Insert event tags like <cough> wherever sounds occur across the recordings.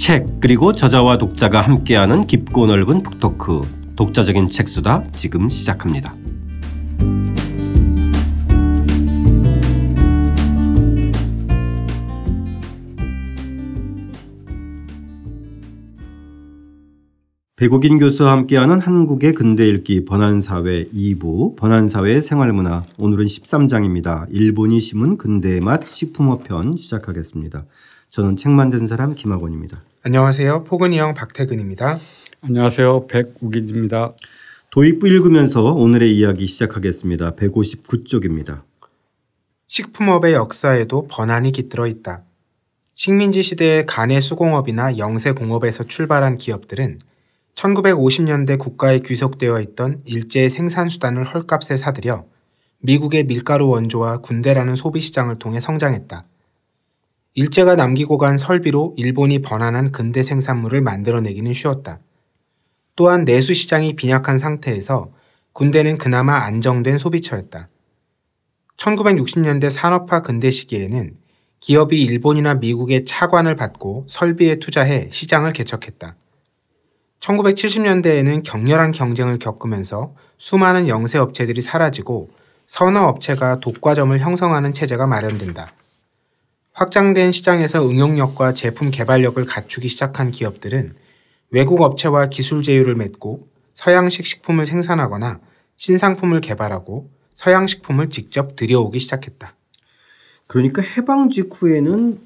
책 그리고 저자와 독자가 함께하는 깊고 넓은 북토크 독자적인 책수다 지금 시작합니다. 배국인 교수와 함께하는 한국의 근대 읽기 번안사회 2부 번안사회 생활문화 오늘은 13장입니다. 일본이 심은 근대의 맛 식품어 편 시작하겠습니다. 저는 책 만든 사람 김학원입니다. 안녕하세요. 포근이 형 박태근입니다. 안녕하세요. 백우기입니다. 도입부 읽으면서 오늘의 이야기 시작하겠습니다. 159쪽입니다. 식품업의 역사에도 번안이 깃들어 있다. 식민지 시대의 간의 수공업이나 영세공업에서 출발한 기업들은 1950년대 국가에 귀속되어 있던 일제의 생산수단을 헐값에 사들여 미국의 밀가루 원조와 군대라는 소비시장을 통해 성장했다. 일제가 남기고 간 설비로 일본이 번안한 근대 생산물을 만들어내기는 쉬웠다. 또한 내수 시장이 빈약한 상태에서 군대는 그나마 안정된 소비처였다. 1960년대 산업화 근대 시기에는 기업이 일본이나 미국의 차관을 받고 설비에 투자해 시장을 개척했다. 1970년대에는 격렬한 경쟁을 겪으면서 수많은 영세 업체들이 사라지고 선어 업체가 독과점을 형성하는 체제가 마련된다. 확장된 시장에서 응용력과 제품 개발력을 갖추기 시작한 기업들은 외국 업체와 기술 제휴를 맺고 서양식 식품을 생산하거나 신상품을 개발하고 서양 식품을 직접 들여오기 시작했다. 그러니까 해방 직후에는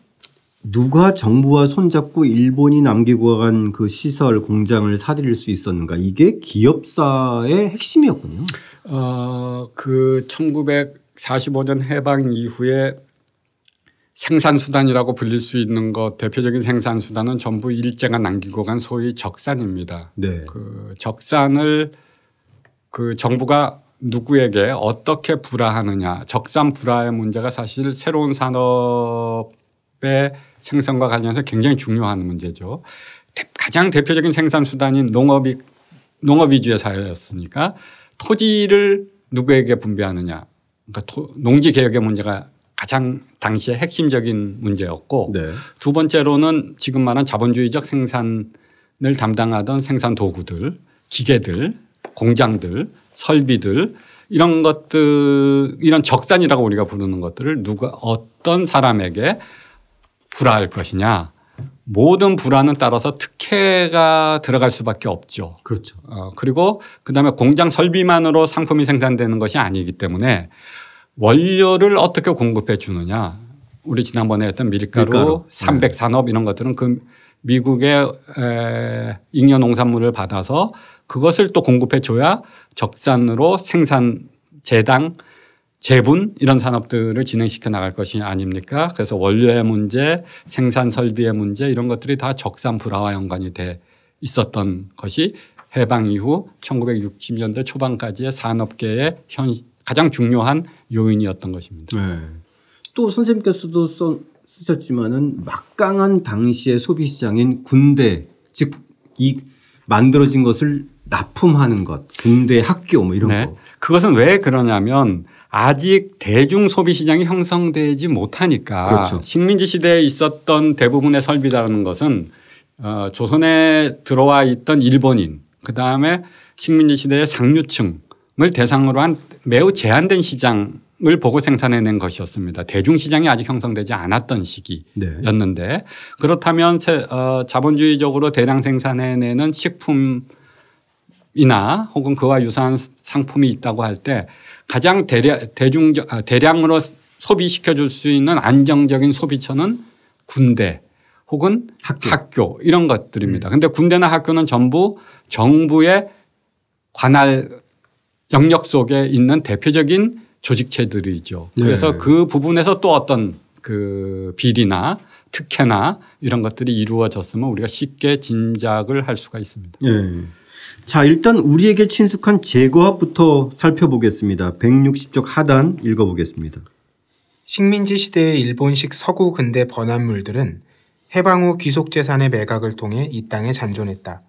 누가 정부와 손잡고 일본이 남기고 간 그 시설 공장을 사들일 수 있었는가 이게 기업사의 핵심이었군요. 어, 그 1945년 해방 이후에 생산수단이라고 불릴 수 있는 것 대표적인 생산수단은 전부 일제가 남기고 간 소위 적산입니다. 네. 그 적산을 그 정부가 누구에게 어떻게 불화하느냐 적산 불화의 문제가 사실 새로운 산업의 생산과 관련해서 굉장히 중요한 문제죠. 가장 대표적인 생산 수단인 농업이 농업 위주의 사회였으니까 토지를 누구에게 분배하느냐. 그러니까 토, 농지 개혁의 문제가 가장 당시에 핵심적인 문제였고 네. 두 번째로는 지금 말한 자본주의적 생산을 담당하던 생산 도구들, 기계들, 공장들, 설비들 이런 것들 이런 적산이라고 우리가 부르는 것들을 누가 어떤 사람에게 불화할 것이냐. 모든 불화는 따라서 특혜가 들어갈 수밖에 없죠. 그렇죠. 어, 그리고 그다음에 공장 설비만으로 상품이 생산되는 것이 아니기 때문에 원료를 어떻게 공급해 주느냐. 우리 지난번에 했던 밀가루, 밀가루. 300 네. 산업 이런 것들은 그 미국의 잉여 농산물을 받아서 그것을 또 공급해 줘야 적산으로 생산 재당 재분 이런 산업들을 진행시켜 나갈 것이 아닙니까? 그래서 원료의 문제, 생산 설비의 문제 이런 것들이 다 적산 불화와 연관이 돼 있었던 것이 해방 이후 1960년대 초반까지의 산업계의 현 가장 중요한 요인이었던 것입니다. 네. 또 선생님께서도 써, 쓰셨지만은 막강한 당시의 소비 시장인 군대 즉 이 만들어진 것을 납품하는 것, 군대 학교 뭐 이런 네. 거. 그것은 왜 그러냐면 아직 대중 소비 시장이 형성되지 못하니까 그렇죠. 식민지 시대에 있었던 대부분의 설비라는 것은 어, 조선에 들어와 있던 일본인 그 다음에 식민지 시대의 상류층을 대상으로 한 매우 제한된 시장을 보고 생산해낸 것이었습니다. 대중 시장이 아직 형성되지 않았던 시기였는데 네. 그렇다면 어, 자본주의적으로 대량 생산해내는 식품이나 혹은 그와 유사한 상품이 있다고 할 때 가장 대량, 대중, 아, 대량으로 소비시켜 줄 수 있는 안정적인 소비처는 군대 혹은 학교, 학교 이런 것들입니다. 그런데 음. 군대나 학교는 전부 정부의 관할 영역 속에 있는 대표적인 조직체들이죠. 그래서 네. 그 부분에서 또 어떤 그 비리나 특혜나 이런 것들이 이루어졌으면 우리가 쉽게 짐작을 할 수가 있습니다. 네. 자, 일단 우리에게 친숙한 제거합부터 살펴보겠습니다. 160쪽 하단 읽어보겠습니다. 식민지 시대의 일본식 서구 근대 번안물들은 해방 후 귀속 재산의 매각을 통해 이 땅에 잔존했다.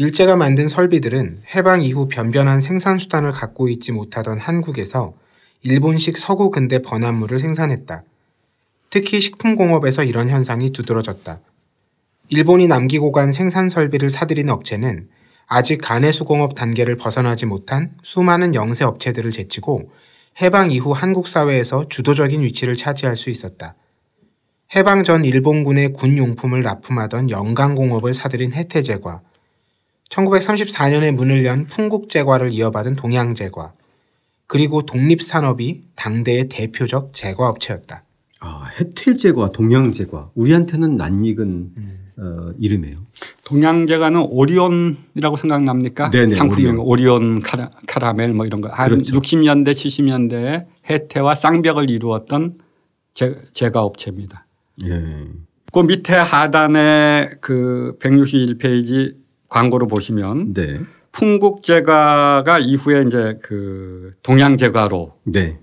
일제가 만든 설비들은 해방 이후 변변한 생산수단을 갖고 있지 못하던 한국에서 일본식 서구 근대 번안물을 생산했다. 특히 식품공업에서 이런 현상이 두드러졌다. 일본이 남기고 간 생산 설비를 사들인 업체는 아직 간해 수공업 단계를 벗어나지 못한 수많은 영세 업체들을 제치고 해방 이후 한국 사회에서 주도적인 위치를 차지할 수 있었다. 해방 전 일본군의 군 용품을 납품하던 영강공업을 사들인 해태제과, 1934년에 문을 연 풍국제과를 이어받은 동양제과, 그리고 독립산업이 당대의 대표적 제과업체였다. 아, 해태제과, 동양제과. 우리한테는 낯익은 음. 어, 이름이에요. 동양제과는 오리온이라고 생각납니까? 네네, 상품명 오리온. 오리온, 카라, 카라멜 뭐 이런 거. 한 그렇죠. 60년대 70년대에 해태와 쌍벽을 이루었던 제, 제과업체입니다. 예. 그 밑에 하단에 그 161페이지 광고를 보시면 네. 풍국제과가 이후에 이제 그 동양제과로 네.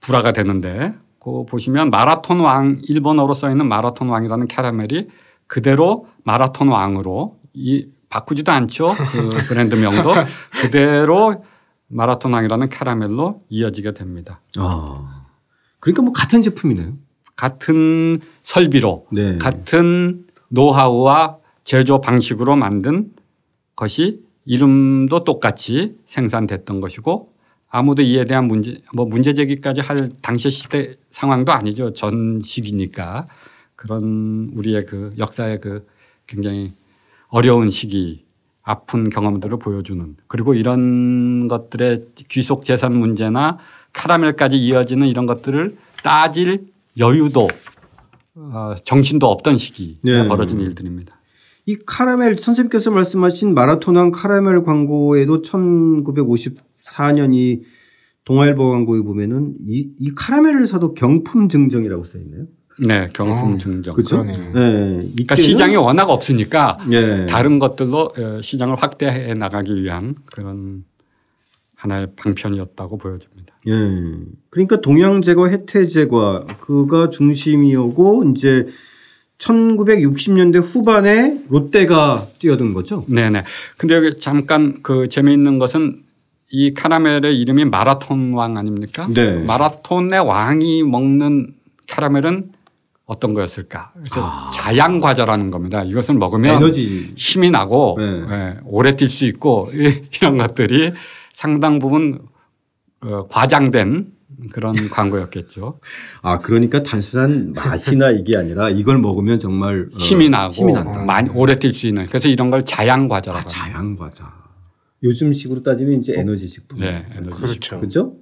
불화가 되는데 그 보시면 마라톤 왕 일본어로 써 있는 마라톤 왕이라는 캐러멜이 그대로 마라톤 왕으로 이 바꾸지도 않죠. 그 <laughs> 브랜드명도 그대로 마라톤 왕이라는 캐러멜로 이어지게 됩니다. 아. 그러니까 뭐 같은 제품이네요. 같은 설비로 네. 같은 노하우와 제조 방식으로 만든 것이 이름도 똑같이 생산됐던 것이고 아무도 이에 대한 문제 뭐 문제 제기까지 할 당시 시대 상황도 아니죠. 전 시기니까 그런 우리의 그 역사의 그 굉장히 어려운 시기 아픈 경험들을 보여주는 그리고 이런 것들의 귀속 재산 문제나 카라멜까지 이어지는 이런 것들을 따질 여유도 어, 정신도 없던 시기에 네. 벌어진 일들입니다. 이 카라멜 선생님께서 말씀하신 마라톤왕 카라멜 광고에도 1954년 이 동아일보 광고에 보면은 이, 이 카라멜을 사도 경품 증정이라고 써 있네요. 네, 경품 아, 증정. 그렇죠? 그러네. 네. 그러니까 시장이 워낙 없으니까 예. 다른 것들로 어, 시장을 확대해 나가기 위한 그런 하나의 방편이었다고 보여집니다. 예. 그러니까 동양 제과, 해태 제과 그가 중심이었고 이제 1960년대 후반에 롯데가 뛰어든 거죠. 네네. 근데 여기 잠깐 그 재미있는 것은 이 카라멜의 이름이 마라톤 왕 아닙니까? 네. 마라톤의 왕이 먹는 카라멜은 어떤 거였을까? 그래서 자양 과자라는 겁니다. 이것을 먹으면 아. 에너지. 힘이 나고 네. 예, 오래 뛸 수 있고 <laughs> 이- 이런 것들이 상당 부분 어, 과장된 그런 <laughs> 광고였겠죠. 아 그러니까 단순한 맛이나 이게 아니라 이걸 먹으면 정말 어, 힘이 나고 힘이 난다. 많이 오래 뛸 수 있는 그래서 이런 걸 자양 과자라고 아, 합니다. 자양 과자. 요즘 식으로 따지면 이제 에너지 식품. 네, 에너지 그렇죠. 그죠?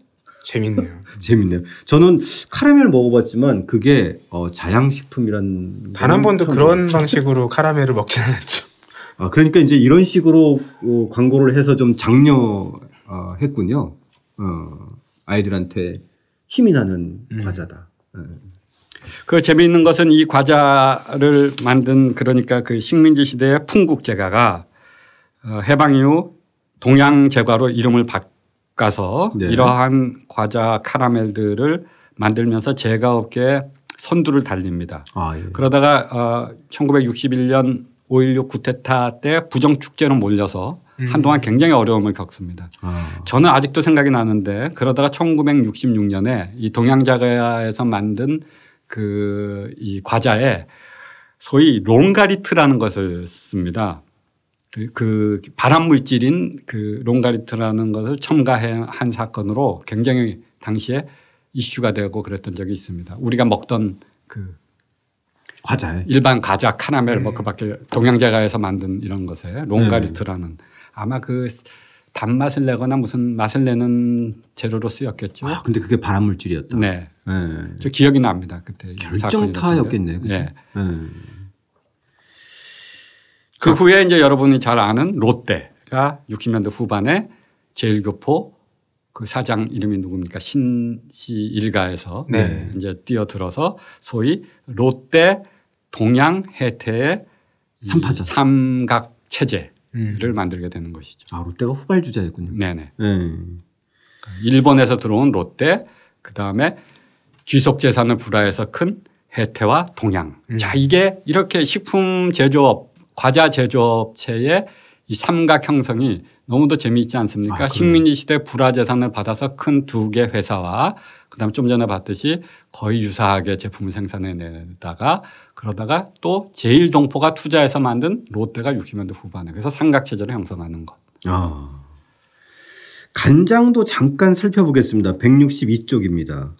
재밌네요. <laughs> 재밌네요. 저는 카라멜 먹어봤지만 그게 어, 자양식품이란 단 한 번도 그런 방식으로 카라멜을 먹진 않았죠. <laughs> 아, 그러니까 이제 이런 식으로 어, 광고를 해서 좀 장려했군요. 어, 아이들한테 힘이 나는 과자다. 예. 그 재미있는 것은 이 과자를 만든 그러니까 그 식민지 시대의 풍국제과가 어, 해방 이후 동양제과로 이름을 바꿔서 네. 이러한 과자 카라멜들을 만들면서 제과업계에 선두를 달립니다. 아, 예. 그러다가 어 1961년 5.16 구테타 때 부정축제로 몰려서 한동안 굉장히 어려움을 겪습니다. 아, 저는 아직도 생각이 나는데 그러다가 1966년에 이 동양자가에서 만든 그 이 과자에 소위 롱가리트라는 것을 씁니다. 그, 그 발암 물질인 그 롱가리트라는 것을 첨가한 사건으로 굉장히 당시에 이슈가 되고 그랬던 적이 있습니다. 우리가 먹던 그 과자에. 일반 과자 카라멜 뭐 그밖에 동양제과에서 만든 이런 것에 롱가리트라는 아마 그 단맛을 내거나 무슨 맛을 내는 재료로 쓰였겠죠. 아, 근데 그게 발암물질이었다. 네. 예. 저 기억이 납니다. 그때 결정타였겠네요. 예. 예. 그 후에 이제 여러분이 잘 아는 롯데가 60년대 후반에 제일교포 그 사장 이름이 누굽니까? 신씨 일가에서 네. 이제 뛰어들어서 소위 롯데 동양 해태의 이 삼파전. 삼각 체제 를 음. 만들게 되는 것이죠. 아, 롯데가 후발 주자였군요. 네네. 예. 일본에서 들어온 롯데 그 다음에 귀속 재산을 불화해서 큰 해태와 동양. 자 이게 이렇게 식품 제조업 과자 제조업체의 이 삼각 형성이 너무도 재미있지 않습니까? 아, 식민지 시대 불화 재산을 받아서 큰 두 개 회사와 그다음에 좀 전에 봤듯이 거의 유사하게 제품을 생산해내다가 그러다가 또 제일동포가 투자해서 만든 롯데가 60년대 후반에 그래서 삼각체제를 형성하는 것. 아. 간장도 잠깐 살펴보겠습니다. 162쪽입니다.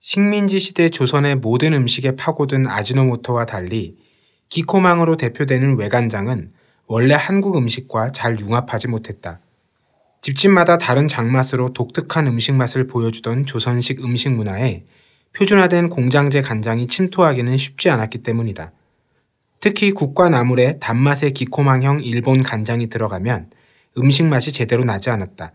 식민지 시대 조선의 모든 음식에 파고든 아지노모토와 달리 기코망으로 대표되는 외간장은 원래 한국 음식과 잘 융합하지 못했다. 집집마다 다른 장맛으로 독특한 음식 맛을 보여주던 조선식 음식 문화에 표준화된 공장제 간장이 침투하기는 쉽지 않았기 때문이다. 특히 국과 나물에 단맛의 기코망형 일본 간장이 들어가면 음식 맛이 제대로 나지 않았다.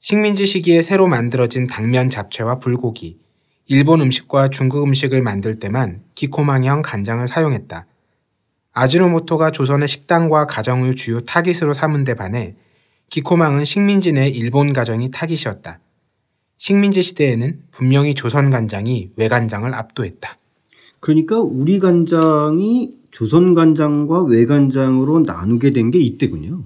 식민지 시기에 새로 만들어진 당면 잡채와 불고기, 일본 음식과 중국 음식을 만들 때만 기코망형 간장을 사용했다. 아지노모토가 조선의 식당과 가정을 주요 타깃으로 삼은 데 반해 기코망은 식민지 내 일본 가정이 타깃이었다. 식민지 시대에는 분명히 조선 간장이 외간장을 압도했다. 그러니까 우리 간장이 조선 간장과 외간장으로 나누게 된 게 이때군요.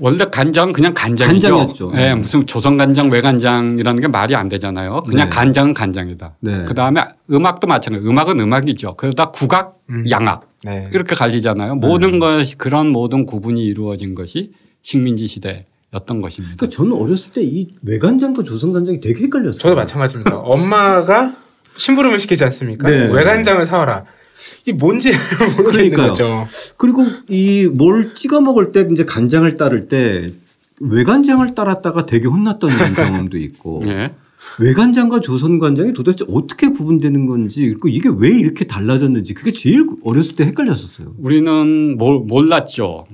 원래 간장은 그냥 간장이죠. 간장이었죠. 네, 무슨 조선 간장, 외간장이라는 게 말이 안 되잖아요. 그냥 네. 간장은 간장이다. 네. 그 다음에 음악도 마찬가지예요. 음악은 음악이죠. 그러다 국악, 음. 양악 네. 이렇게 갈리잖아요. 모든 것이 그런 모든 구분이 이루어진 것이 식민지 시대 였던 것입니다. 그러니까 저는 어렸을 때 이 외간장과 조선 간장이 되게 헷갈렸어요. 저도 마찬가지입니다. 엄마가 심부름을 시키지 않습니까? 네. 외간장을 사와라. 이 뭔지 <laughs> 모르겠는 그러니까요. 거죠. 그리고 이 뭘 찍어 먹을 때 이제 간장을 따를 때 외간장을 따랐다가 되게 혼났던 경험도 있고 예. 외간장과 조선 간장이 도대체 어떻게 구분되는 건지 그리고 이게 왜 이렇게 달라졌는지 그게 제일 어렸을 때 헷갈렸었어요. 우리는 몰, 몰랐죠.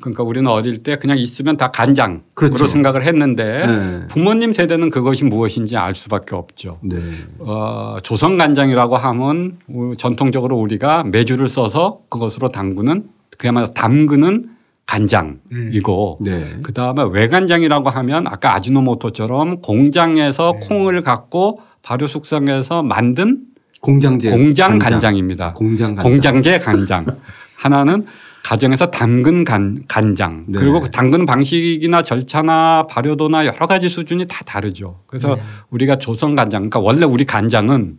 그러니까 우리는 어릴 때 그냥 있으면 다 간장으로 그렇죠. 생각을 했는데 네. 부모님 세대는 그것이 무엇인지 알 수밖에 없죠. 네. 어, 조선 간장이라고 하면 우- 전통적으로 우리가 메주를 써서 그것으로 담그는 그야말로 담그는 간장이고 네. 그 다음에 외간장이라고 하면 아까 아지노모토처럼 공장에서 네. 콩을 갖고 발효 숙성해서 만든 공장제 공장 간장입니다. 공장 간장. 공장제 간장. <laughs> 하나는 가정에서 담근 간, 간장. 네. 그리고 그 담근 방식이나 절차나 발효도나 여러 가지 수준이 다 다르죠. 그래서 네. 우리가 조선 간장, 그러니까 원래 우리 간장은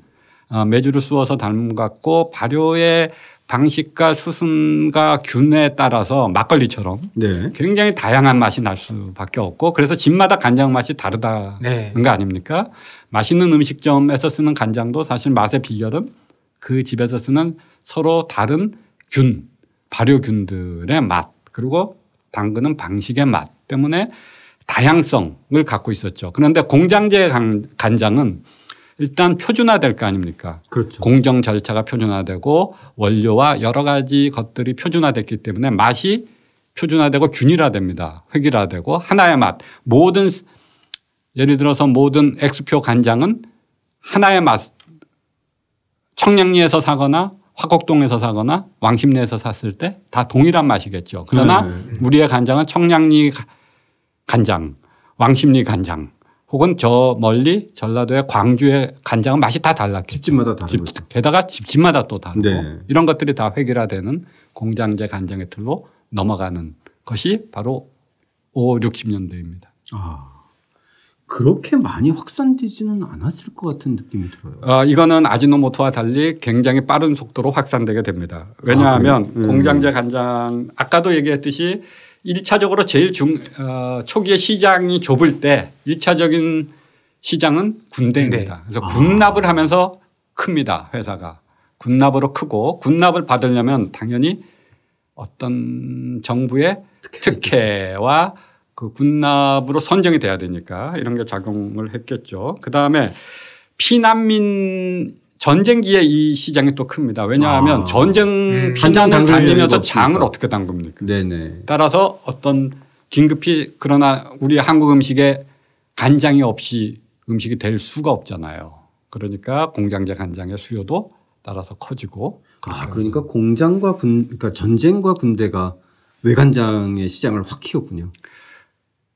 어, 메주를 쑤어서 담갔고 발효의 방식과 수순과 균에 따라서 막걸리처럼 네. 굉장히 다양한 맛이 날 수밖에 없고 그래서 집마다 간장 맛이 다르다는 네. 거 아닙니까? 맛있는 음식점에서 쓰는 간장도 사실 맛의 비결은 그 집에서 쓰는 서로 다른 균, 발효균들의 맛 그리고 담그는 방식의 맛 때문에 다양성을 갖고 있었죠. 그런데 공장제 간- 간장은 일단 표준화될 거 아닙니까? 그렇죠. 공정 절차가 표준화되고 원료와 여러 가지 것들이 표준화됐기 때문에 맛이 표준화되고 균일화됩니다. 획일화되고 하나의 맛. 모든 예를 들어서 모든 엑스표 간장은 하나의 맛. 청량리에서 사거나 화곡동에서 사거나 왕십리에서 샀을 때 다 동일한 맛이겠죠. 그러나 네. 우리의 간장은 청량리 가- 간장, 왕십리 간장 혹은 저 멀리 전라도의 광주의 간장은 맛이 다 달랐겠죠. 집집마다 다르고 집. 게다가 집집마다 또 다르고 네. 이런 것들이 다 획일화되는 공장제 간장의 틀로 넘어가는 것이 바로 5, 60년대입니다. 아. 그렇게 많이 확산되지는 않았을 것 같은 느낌이 들어요. 어, 이거는 아지노모토와 달리 굉장히 빠른 속도로 확산되게 됩니다. 왜냐하면 그래요? 음. 공장제 간장 아까도 얘기했듯이 1차적으로 제일 중, 어, 초기에 시장이 좁을 때 1차적인 시장은 군대입니다. 그래서 군납을 하면서 큽니다. 회사가. 군납으로 크고 군납을 받으려면 당연히 어떤 정부의 특혜와 그 군납으로 선정이 돼야 되니까 이런 게 작용을 했겠죠. 그 다음에 피난민 전쟁기에 이 시장이 또 큽니다. 왜냐하면 아. 전쟁 음. 피난을 다니면서. 장을 어떻게 담급니까? 네네. 따라서 어떤 긴급히 그러나 우리 한국 음식에 간장이 없이 음식이 될 수가 없잖아요. 그러니까 공장제 간장의 수요도 따라서 커지고 아, 그러니까 공장과 군, 그러니까 전쟁과 군대가 외간장의 시장을 확 키웠군요.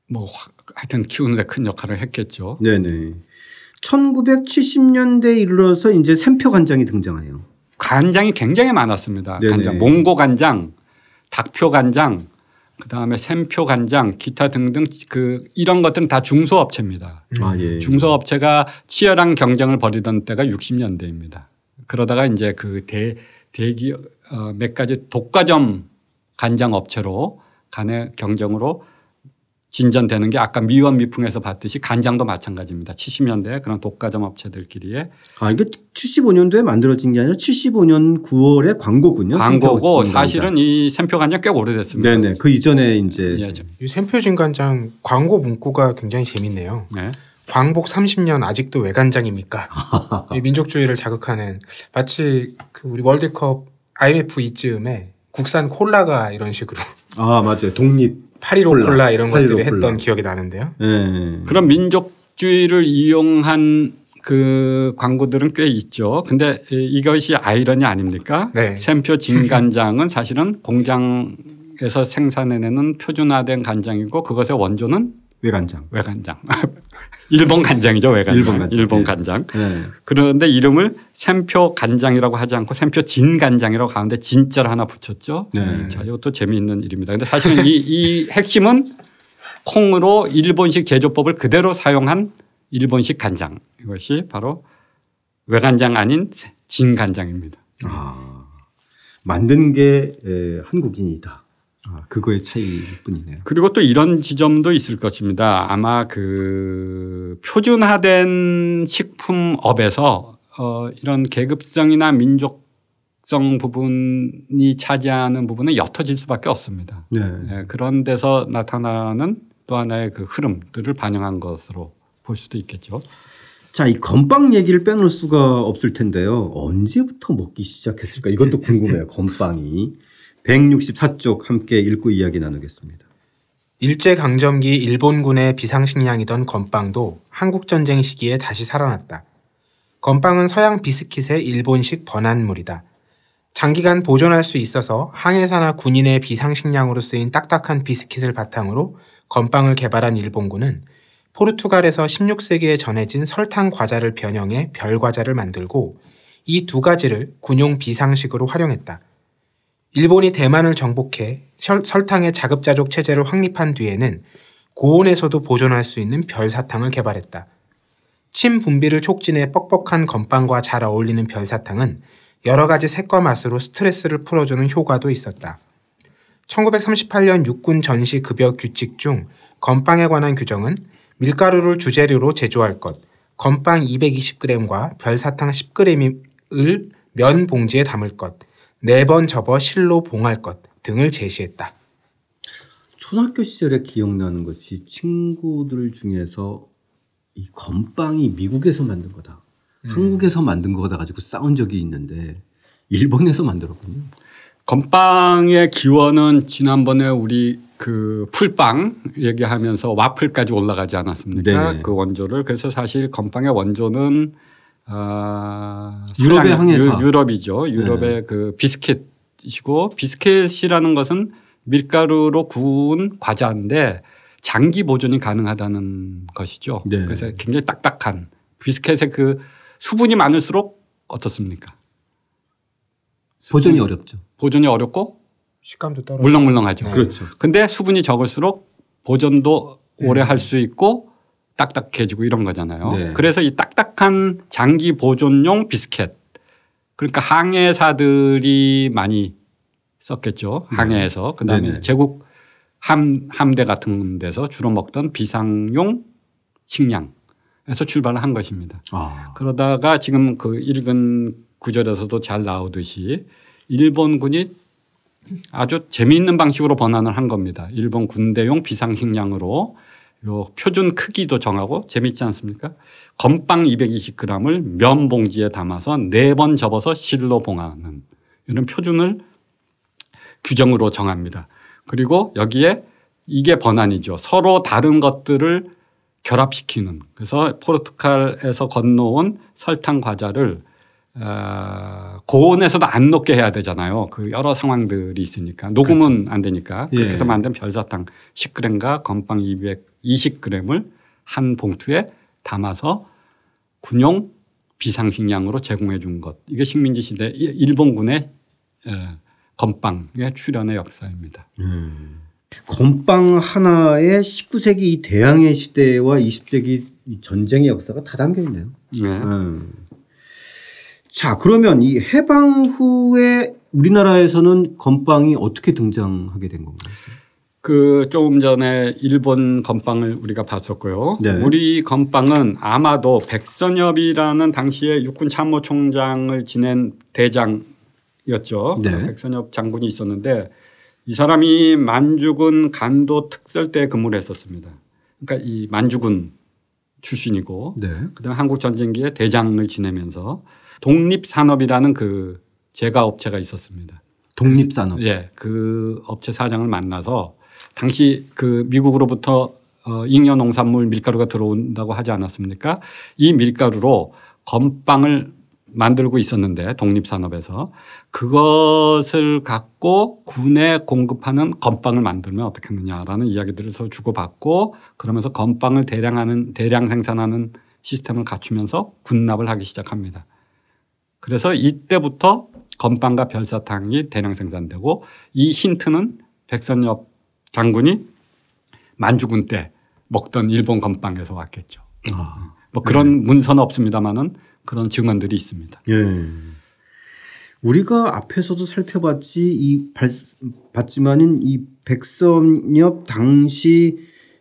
뭐 확- 하여튼 키우는 데 큰 역할을 했겠죠. 네네. 1970년대에 이르러서 이제 샘표 간장이 등장해요. 간장이 굉장히 많았습니다. 네네. 간장, 몽고 간장, 닭표 간장, 그 다음에 샘표 간장 기타 등등 그 이런 것들은 다 중소업체입니다. 아, 예. 중소업체가 치열한 경쟁을 벌이던 때가 60년대입니다. 그러다가 이제 그 대, 대기업 어, 몇 가지 독과점 간장 업체로 간의 경쟁으로 진전되는 게 아까 미원 미풍에서 봤듯이 간장도 마찬가지입니다. 70년대 그런 독과점 업체들끼리의 아, 이게 75년도에 만들어진 게 아니라 75년 9월에 광고군요. 광고고 샘표 사실은 이 샘표 간장 꽤 오래됐습니다. 네네. 그 이전에 이제 예, 저- 이 샘표 진 간장 광고 문구가 굉장히 재밌네요. 네. 광복 30년 아직도 외간장입니까? <laughs> 이 민족주의를 자극하는 마치 그 우리 월드컵 IMF 이쯤에 국산 콜라가 이런 식으로 아 맞아요. 독립. 815 콜라, 콜라, 이런 815 것들이 했던 콜라. 기억이 나는데요. 예. 그런 민족주의를 이용한 그 광고들은 꽤 있죠. 근데 이것이 아이러니 아닙니까? 네. 샘표 진간장은 사실은 공장에서 생산해내는 표준화된 간장이고 그것의 원조는 외간장. 외간장. <laughs> 일본 간장이죠. 외간장. 일본 간장. 일본 예. 간장. 예. 그런데 이름을 샘표 간장이라고 하지 않고 샘표 진 간장이라고 가운데 진자를 하나 붙였죠. 네. 자, 이것도 재미있는 일입니다. 근데 사실은 이, 이 핵심은 콩으로 일본식 제조법을 그대로 사용한 일본식 간장. 이것이 바로 외간장 아닌 진 간장입니다. 아 만든 게 에, 한국인이다. 아, 그거의 차이일 뿐이네요. 그리고 또 이런 지점도 있을 것입니다. 아마 그 표준화된 식품업에서 어 이런 계급성이나 민족성 부분이 차지하는 부분은 옅어질 수밖에 없습니다. 네. 예, 그런 데서 나타나는 또 하나의 그 흐름들을 반영한 것으로 볼 수도 있겠죠. 자, 이 건빵 얘기를 빼놓을 수가 없을 텐데요. 언제부터 먹기 시작했을까? 이것도 궁금해요. 건빵이. 164쪽 함께 읽고 이야기 나누겠습니다. 일제 강점기 일본군의 비상식량이던 건빵도 한국 전쟁 시기에 다시 살아났다. 건빵은 서양 비스킷의 일본식 번안물이다. 장기간 보존할 수 있어서 항해사나 군인의 비상식량으로 쓰인 딱딱한 비스킷을 바탕으로 건빵을 개발한 일본군은 포르투갈에서 16세기에 전해진 설탕 과자를 변형해 별 과자를 만들고 이 두 가지를 군용 비상식으로 활용했다. 일본이 대만을 정복해 설, 설탕의 자급자족 체제를 확립한 뒤에는 고온에서도 보존할 수 있는 별사탕을 개발했다. 침 분비를 촉진해 뻑뻑한 건빵과 잘 어울리는 별사탕은 여러 가지 색과 맛으로 스트레스를 풀어주는 효과도 있었다. 1938년 육군 전시 급여 규칙 중 건빵에 관한 규정은 밀가루를 주재료로 제조할 것, 건빵 220g과 별사탕 10g을 면 봉지에 담을 것, 네 번 접어 실로 봉할 것 등을 제시했다. 초등학교 시절에 기억나는 것이 친구들 중에서 이 건빵이 미국에서 만든 거다. 한국에서 만든 거다 가지고 싸운 적이 있는데 일본에서 만들었군요. 건빵의 기원은 지난번에 우리 그 풀빵 얘기하면서 와플까지 올라가지 않았습니까? 네. 그 원조를 그래서 사실 건빵의 원조는 아 유럽의 항해사. 유, 유럽이죠. 유럽의 그 비스켓이고 비스켓이라는 것은 밀가루로 구운 과자인데 장기 보존이 가능하다는 것이죠. 네. 그래서 굉장히 딱딱한 비스켓의 그 수분이 많을수록 어떻습니까? 보존이 어렵죠. 보존이 어렵고 식감도 떨어져. 물렁물렁하죠. 그렇죠. 근데 수분이 적을수록 보존도 오래 할 수 있고 딱딱해지고 이런 거잖아요. 네. 그래서 이 딱딱한 장기 보존용 비스켓 그러니까 항해사들이 많이 썼겠죠. 항해에서 그다음에 네네. 제국 함 함대 같은 데서 주로 먹던 비상용 식량에서 출발을 한 것입니다. 아, 그러다가 지금 그 읽은 구절에서도 잘 나오듯이 일본군이 아주 재미있는 방식으로 번안을 한 겁니다. 일본 군대용 비상식량으로 요 표준 크기도 정하고 재미있지 않습니까? 건빵 220g을 면 봉지에 담아서 네 번 접어서 실로 봉하는 이런 표준을 규정으로 정합니다. 그리고 여기에 이게 번안이죠. 서로 다른 것들을 결합시키는. 그래서 포르투갈에서 건너온 설탕 과자를 어, 고온에서도 안 녹게 해야 되잖아요. 그 여러 상황들이 있으니까 녹으면 안 되니까 그렇게 해서 예. 만든 별사탕 10g과 건빵 220g을 한 봉투에 담아서 군용 비상식량으로 제공해 준 것. 이게 식민지 시대 일본군의 에, 건빵의 출현의 역사입니다. 음. 건빵 하나에 19세기 이 대항해 시대와 20세기 전쟁의 역사가 다 담겨 있네요. 네. 음. 자, 그러면 이 해방 후에 우리나라에서는 건빵이 어떻게 등장하게 된 건가요? 그 조금 전에 일본 건빵을 우리가 봤었고요. 네. 우리 건빵은 아마도 백선엽이라는 당시에 육군 참모총장을 지낸 대장이었죠. 네. 백선엽 장군이 있었는데 이 사람이 만주군 간도 특설대에 근무를 했었습니다. 그러니까 이 만주군 출신이고 네. 그다음에 한국 전쟁기에 대장을 지내면서 독립산업이라는 그 제가 업체가 있었습니다. 독립산업. 예, 그 업체 사장을 만나서 당시 그 미국으로부터 어, 잉여 농산물 밀가루가 들어온다고 하지 않았습니까? 이 밀가루로 건빵을 만들고 있었는데 독립산업에서 그것을 갖고 군에 공급하는 건빵을 만들면 어떻겠느냐라는 이야기들을 서로 주고받고 그러면서 건빵을 대량하는 대량 생산하는 시스템을 갖추면서 군납을 하기 시작합니다. 그래서 이때부터 건빵과 별사탕이 대량 생산되고 이 힌트는 백선엽 장군이 만주군 때 먹던 일본 건빵에서 왔겠죠. 아, 뭐 그런 문서는 없습니다만은 그런 증언들이 있습니다. 예. 우리가 앞에서도 살펴봤지 이 발- 봤지만은 이 백선엽 당시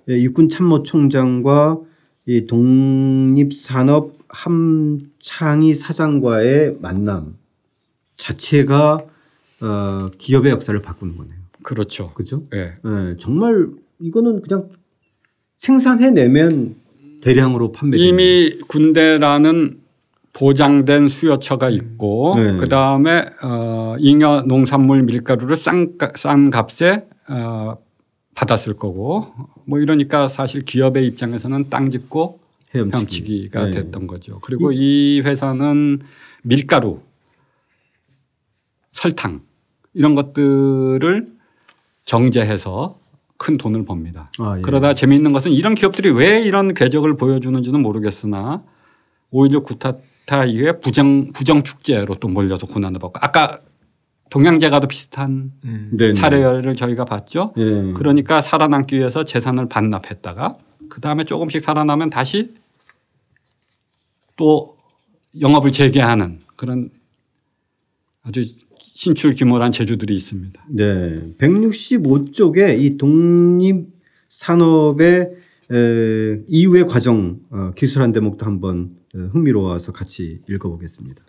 육군 참모총장과 이 독립산업 함창희 사장과의 만남 자체가 어, 기업의 역사를 바꾸는 거네요. 그렇죠. 그죠? 예. 예, 정말 이거는 그냥 생산해내면 대량으로 판매. 이미 군대라는 보장된 수요처가 있고 네. 그 다음에 어, 잉여 농산물 밀가루를 싼, 가- 싼 값에 어, 받았을 거고 뭐 이러니까 사실 기업의 입장에서는 땅 짓고 헤엄치기. 헤엄치기가 네. 됐던 거죠. 그리고 이 회사는 밀가루, 설탕 이런 것들을 정제해서 큰 돈을 법니다. 아, 예. 그러다 재미있는 것은 이런 기업들이 왜 이런 궤적을 보여주는지는 모르겠으나 오히려 구타타 이후에 부정 부정 축제로 또 몰려서 고난을 받고 아까 동양제가도 비슷한 음. 네네. 사례를 저희가 봤죠. 예. 그러니까 살아남기 위해서 재산을 반납했다가 그 다음에 조금씩 살아나면 다시 또 영업을 재개하는 그런 아주 신출귀몰한 제주들이 있습니다. 네. 165쪽에 이 독립 산업의 에, 이후의 과정 어, 기술한 대목도 한번 어, 흥미로워서 같이 읽어보겠습니다.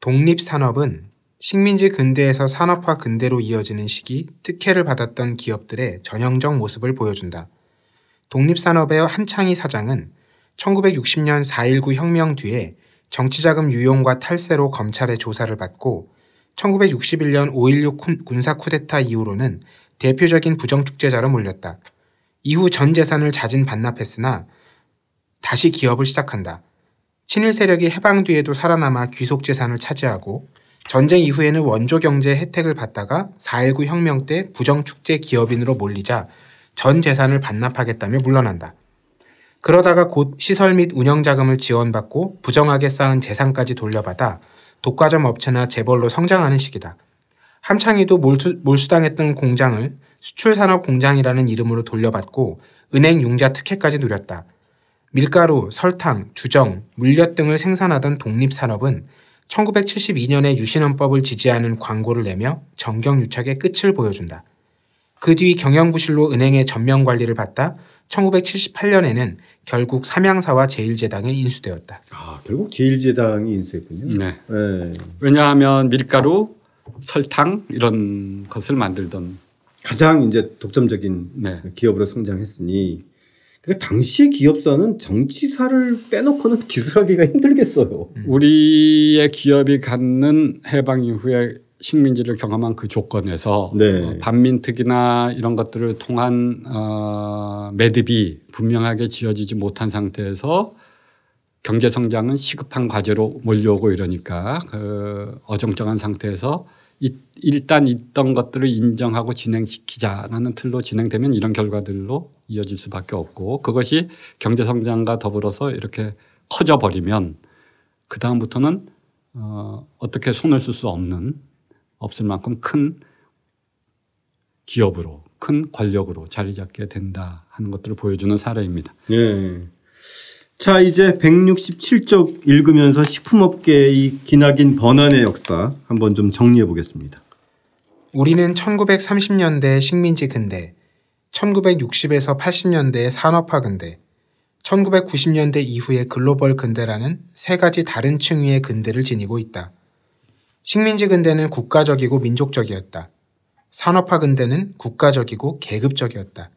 독립 산업은 식민지 근대에서 산업화 근대로 이어지는 시기 특혜를 받았던 기업들의 전형적 모습을 보여준다. 독립산업의 함창희 사장은 1960년 4.19 혁명 뒤에 정치자금 유용과 탈세로 검찰의 조사를 받고 1961년 5.16 군사 쿠데타 이후로는 대표적인 부정축제자로 몰렸다. 이후 전 재산을 자진 반납했으나 다시 기업을 시작한다. 친일 세력이 해방 뒤에도 살아남아 귀속 재산을 차지하고 전쟁 이후에는 원조 경제 혜택을 받다가 4.19 혁명 때 부정축제 기업인으로 몰리자 전 재산을 반납하겠다며 물러난다. 그러다가 곧 시설 및 운영 자금을 지원받고 부정하게 쌓은 재산까지 돌려받아 독과점 업체나 재벌로 성장하는 시기다. 함창이도 몰수, 몰수당했던 공장을 수출산업 공장이라는 이름으로 돌려받고 은행 융자 특혜까지 누렸다. 밀가루, 설탕, 주정, 물엿 등을 생산하던 독립산업은 1972년에 유신헌법을 지지하는 광고를 내며 정경유착의 끝을 보여준다. 그 뒤 경영부실로 은행의 전면 관리를 받다 1978년에는 결국 삼양사와 제일제당에 인수되었다. 아, 결국 제일제당이 인수했군요. 네. 네. 왜냐하면 밀가루, 설탕 이런 것을 만들던 가장 이제 독점적인 네. 기업으로 성장했으니 그러니까 당시의 기업사는 정치사를 빼놓고는 <laughs> 기술하기가 힘들겠어요. 우리의 기업이 갖는 해방 이후에 식민지를 경험한 그 조건에서 네. 어, 반민특위나 이런 것들을 통한 어, 매듭이 분명하게 지어지지 못한 상태에서 경제 성장은 시급한 과제로 몰려오고 이러니까 그 어정쩡한 상태에서 이- 일단 있던 것들을 인정하고 진행시키자라는 틀로 진행되면 이런 결과들로 이어질 수밖에 없고 그것이 경제 성장과 더불어서 이렇게 커져 버리면 그 다음부터는 어, 어떻게 손을 쓸 수 없는 없을 만큼 큰 기업으로 큰 권력으로 자리 잡게 된다 하는 것들을 보여주는 사례입니다. 예. 자, 이제 167쪽 읽으면서 식품업계의 기나긴 번안의 역사 한번 좀 정리해 보겠습니다. 우리는 1930년대 식민지 근대, 1960에서 80년대 산업화 근대, 1990년대 이후의 글로벌 근대라는 세 가지 다른 층위의 근대를 지니고 있다. 식민지 근대는 국가적이고 민족적이었다. 산업화 근대는 국가적이고 계급적이었다.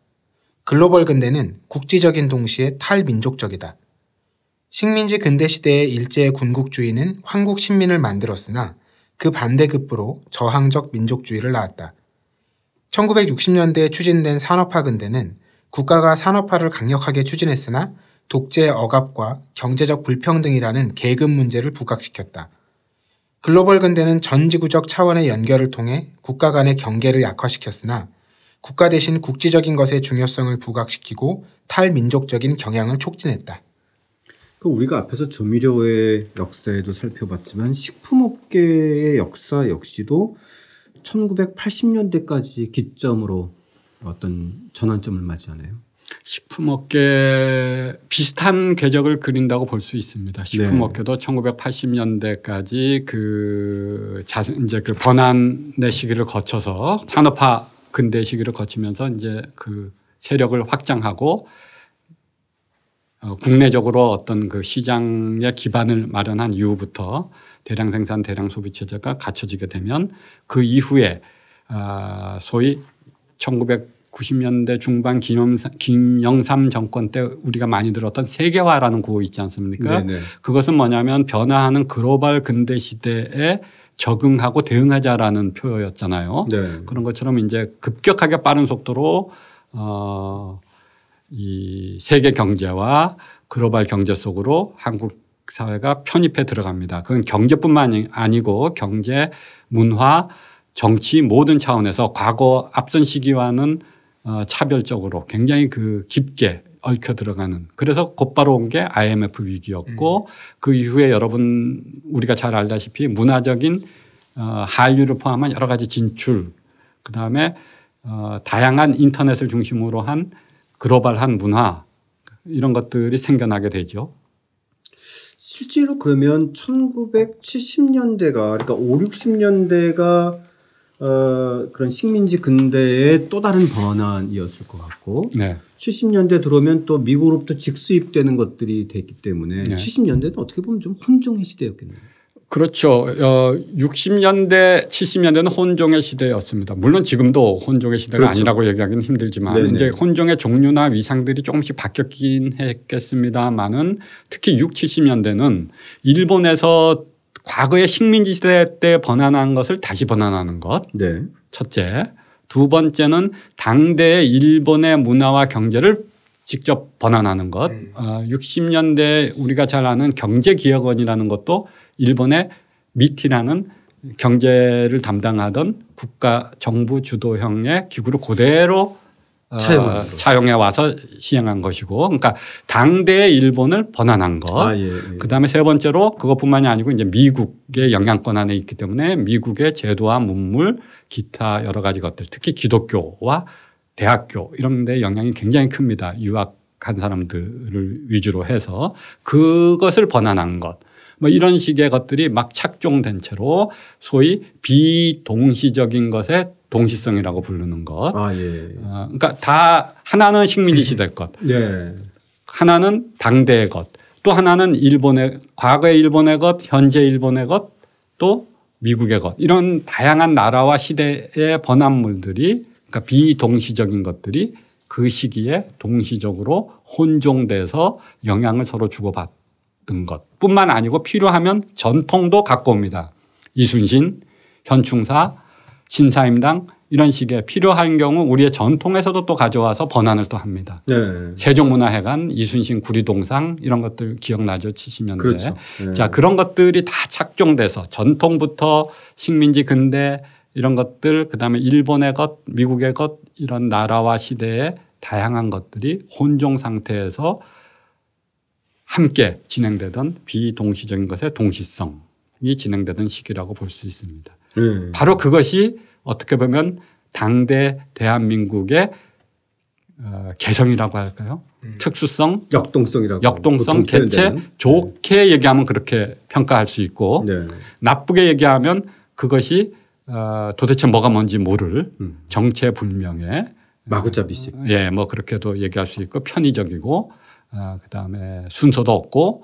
글로벌 근대는 국지적인 동시에 탈민족적이다. 식민지 근대 시대의 일제의 군국주의는 황국 신민을 만들었으나 그 반대급부로 저항적 민족주의를 낳았다. 1960년대에 추진된 산업화 근대는 국가가 산업화를 강력하게 추진했으나 독재 억압과 경제적 불평등이라는 계급 문제를 부각시켰다. 글로벌 근대는 전 지구적 차원의 연결을 통해 국가 간의 경계를 약화시켰으나 국가 대신 국지적인 것의 중요성을 부각시키고 탈민족적인 경향을 촉진했다. 그 우리가 앞에서 조미료의 역사에도 살펴봤지만 식품업계의 역사 역시도 1980년대까지 기점으로 어떤 전환점을 맞이하네요. 식품업계 비슷한 궤적을 그린다고 볼 수 있습니다. 식품업계도 네. 1980년대까지 그 자, 이제 그 번안의 시기를 거쳐서 산업화 근대 시기를 거치면서 이제 그 세력을 확장하고 어, 국내적으로 어떤 그 시장의 기반을 마련한 이후부터 대량 생산 대량 소비 체제가 갖춰지게 되면 그 이후에 아 소위 1990년대 중반 김영삼, 김영삼 정권 때 우리가 많이 들었던 세계화라는 구호 있지 않습니까? 네네. 그것은 뭐냐면 변화하는 글로벌 근대 시대에 적응하고 대응하자라는 표였잖아요. 네. 그런 것처럼 이제 급격하게 빠른 속도로 어, 이 세계 경제와 글로벌 경제 속으로 한국 사회가 편입해 들어갑니다. 그건 경제뿐만 아니고 경제, 문화, 정치 모든 차원에서 과거 앞선 시기와는 어, 차별적으로 굉장히 그 깊게 얽혀 들어가는 그래서 곧바로 온 게 IMF 위기였고 음. 그 이후에 여러분 우리가 잘 알다시피 문화적인 어, 한류를 포함한 여러 가지 진출 그 다음에 어, 다양한 인터넷을 중심으로 한 글로벌한 문화 이런 것들이 생겨나게 되죠. 실제로 그러면 1970년대가 그러니까 5, 60년대가 어, 그런 식민지 근대의 또 다른 번안이었을 것 같고 네. 70년대 들어오면 또 미국으로부터 직수입되는 것들이 됐기 때문에 네. 70년대는 어떻게 보면 좀 혼종의 시대였겠네요. 그렇죠. 어, 60년대, 70년대는 혼종의 시대였습니다. 물론 지금도 혼종의 시대가 그렇죠. 아니라고 얘기하기는 힘들지만 네네. 이제 혼종의 종류나 위상들이 조금씩 바뀌었긴 했겠습니다만은 특히 6, 70년대는 일본에서 과거의 식민지 시대 때 번안한 것을 다시 번안하는 것. 네. 첫째. 두 번째는 당대의 일본의 문화와 경제를 직접 번안하는 것. 음. 어, 60년대 우리가 잘 아는 경제기획원이라는 것도 일본의 미티라는 경제를 담당하던 국가 정부 주도형의 기구를 그대로 어, 차용해 와서 시행한 것이고 그러니까 당대의 일본을 번안한 것. 아, 예, 예. 그다음에 세 번째로 그것뿐만이 아니고 이제 미국의 영향권 안에 있기 때문에 미국의 제도와 문물 기타 여러 가지 것들 특히 기독교와 대학교 이런 데 영향이 굉장히 큽니다. 유학한 사람들을 위주로 해서 그것을 번안한 것. 뭐 이런 식의 것들이 막 착종된 채로 소위 비동시적인 것에 동시성이라고 부르는 것. 아, 예. 어, 그러니까 다 하나는 식민지 시대 것. 예. 하나는 당대의 것. 또 하나는 일본의 과거의 일본의 것, 현재 일본의 것, 또 미국의 것. 이런 다양한 나라와 시대의 번안물들이 그러니까 비동시적인 것들이 그 시기에 동시적으로 혼종돼서 영향을 서로 주고받은 것 뿐만 아니고 필요하면 전통도 갖고 옵니다. 이순신, 현충사, 신사임당 이런 식의 필요한 경우 우리의 전통에서도 또 가져와서 번안을 또 합니다. 네. 세종문화회관, 이순신 구리동상 이런 것들 기억나죠? 70년대. 그렇죠. 네. 자 그런 것들이 다 착종돼서 전통부터 식민지 근대 이런 것들 그다음에 일본의 것, 미국의 것 이런 나라와 시대의 다양한 것들이 혼종 상태에서 함께 진행되던 비동시적인 것의 동시성이 진행되던 시기라고 볼 수 있습니다. 네. 바로 그것이 어떻게 보면 당대 대한민국의 어, 개성이라고 할까요? 특수성, 역동성이라고 역동성, 개체 표현되는. 좋게 얘기하면 그렇게 평가할 수 있고 네. 나쁘게 얘기하면 그것이 어, 도대체 뭐가 뭔지 모를 음. 정체불명의 마구잡이식. 예, 뭐 그렇게도 얘기할 수 있고 편의적이고 어, 그다음에 순서도 없고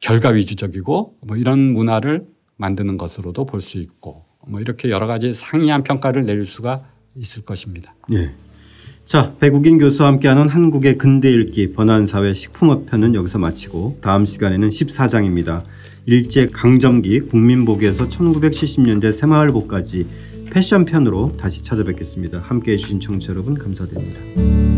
결과 위주적이고 뭐 이런 문화를 만드는 것으로도 볼 수 있고 뭐 이렇게 여러 가지 상이한 평가를 내릴 수가 있을 것입니다. 예. 자, 배국인 교수와 함께하는 한국의 근대 읽기 번안사회 식품업 편은 여기서 마치고 다음 시간에는 14장입니다. 일제 강점기 국민복에서 1970년대 새마을복까지 패션 편으로 다시 찾아뵙겠습니다. 함께 해 주신 청취자 여러분 감사드립니다.